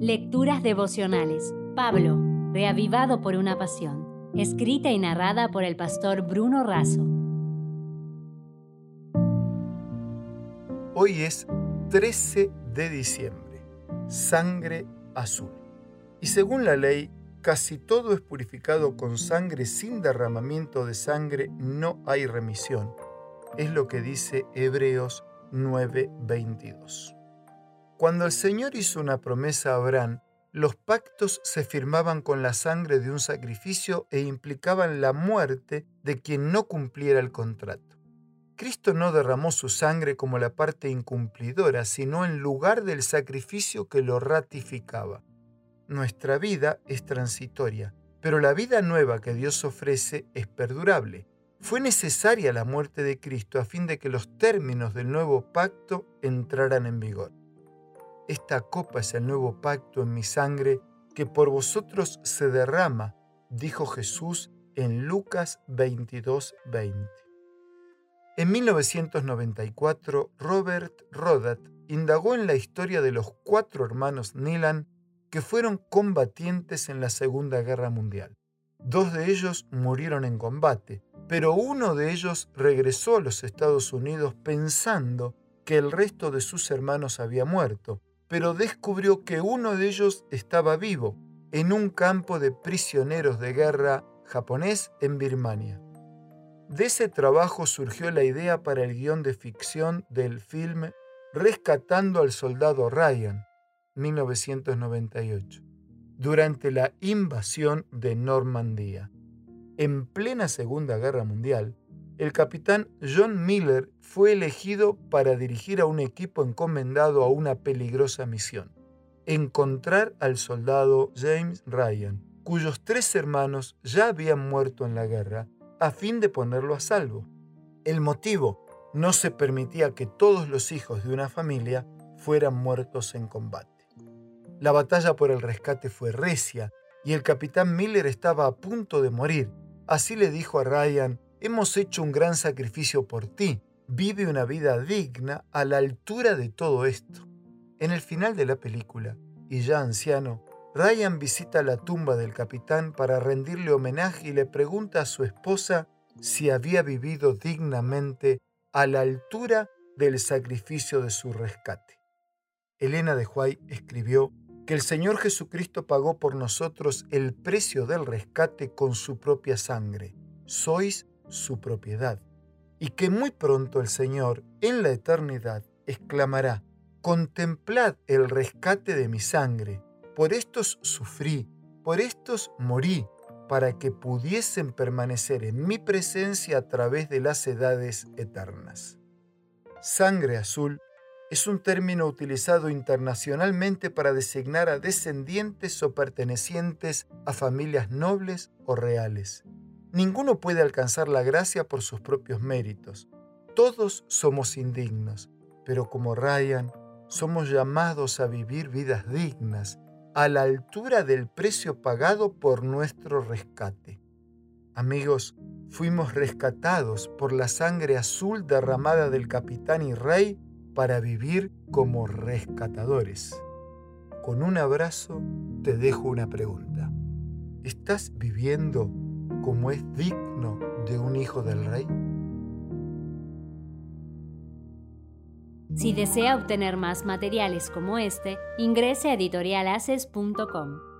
Lecturas devocionales. Pablo, reavivado por una pasión. Escrita y narrada por el pastor Bruno Razo. Hoy es 13 de diciembre. Sangre azul. Y según la ley, casi todo es purificado con sangre. Sin derramamiento de sangre no hay remisión. Es lo que dice Hebreos 9:22. Cuando el Señor hizo una promesa a Abraham, los pactos se firmaban con la sangre de un sacrificio e implicaban la muerte de quien no cumpliera el contrato. Cristo no derramó su sangre como la parte incumplidora, sino en lugar del sacrificio que lo ratificaba. Nuestra vida es transitoria, pero la vida nueva que Dios ofrece es perdurable. Fue necesaria la muerte de Cristo a fin de que los términos del nuevo pacto entraran en vigor. Esta copa es el nuevo pacto en mi sangre que por vosotros se derrama, dijo Jesús en Lucas 22:20. En 1994, Robert Rodat indagó en la historia de los cuatro hermanos Nilan que fueron combatientes en la Segunda Guerra Mundial. Dos de ellos murieron en combate, pero uno de ellos regresó a los Estados Unidos pensando que el resto de sus hermanos había muerto pero descubrió que uno de ellos estaba vivo en un campo de prisioneros de guerra japonés en Birmania. De ese trabajo surgió la idea para el guion de ficción del film Rescatando al Soldado Ryan, 1998, durante la invasión de Normandía. En plena Segunda Guerra Mundial, el capitán John Miller fue elegido para dirigir a un equipo encomendado a una peligrosa misión, encontrar al soldado James Ryan, cuyos tres hermanos ya habían muerto en la guerra, a fin de ponerlo a salvo. El motivo no se permitía que todos los hijos de una familia fueran muertos en combate. La batalla por el rescate fue recia y el capitán Miller estaba a punto de morir. Así le dijo a Ryan, Hemos hecho un gran sacrificio por ti. Vive una vida digna a la altura de todo esto. En el final de la película, y ya anciano, Ryan visita la tumba del capitán para rendirle homenaje y le pregunta a su esposa si había vivido dignamente a la altura del sacrificio de su rescate. Elena de Huay escribió que el Señor Jesucristo pagó por nosotros el precio del rescate con su propia sangre. Sois su propiedad, y que muy pronto el Señor, en la eternidad, exclamará, Contemplad el rescate de mi sangre, por estos sufrí, por estos morí, para que pudiesen permanecer en mi presencia a través de las edades eternas. Sangre azul es un término utilizado internacionalmente para designar a descendientes o pertenecientes a familias nobles o reales. Ninguno puede alcanzar la gracia por sus propios méritos. Todos somos indignos, pero como Ryan, somos llamados a vivir vidas dignas, a la altura del precio pagado por nuestro rescate. Amigos, fuimos rescatados por la sangre azul derramada del capitán y rey para vivir como rescatadores. Con un abrazo te dejo una pregunta. ¿Estás viviendo como es digno de un hijo del rey? Si desea obtener más materiales como este, ingrese a editorialaces.com.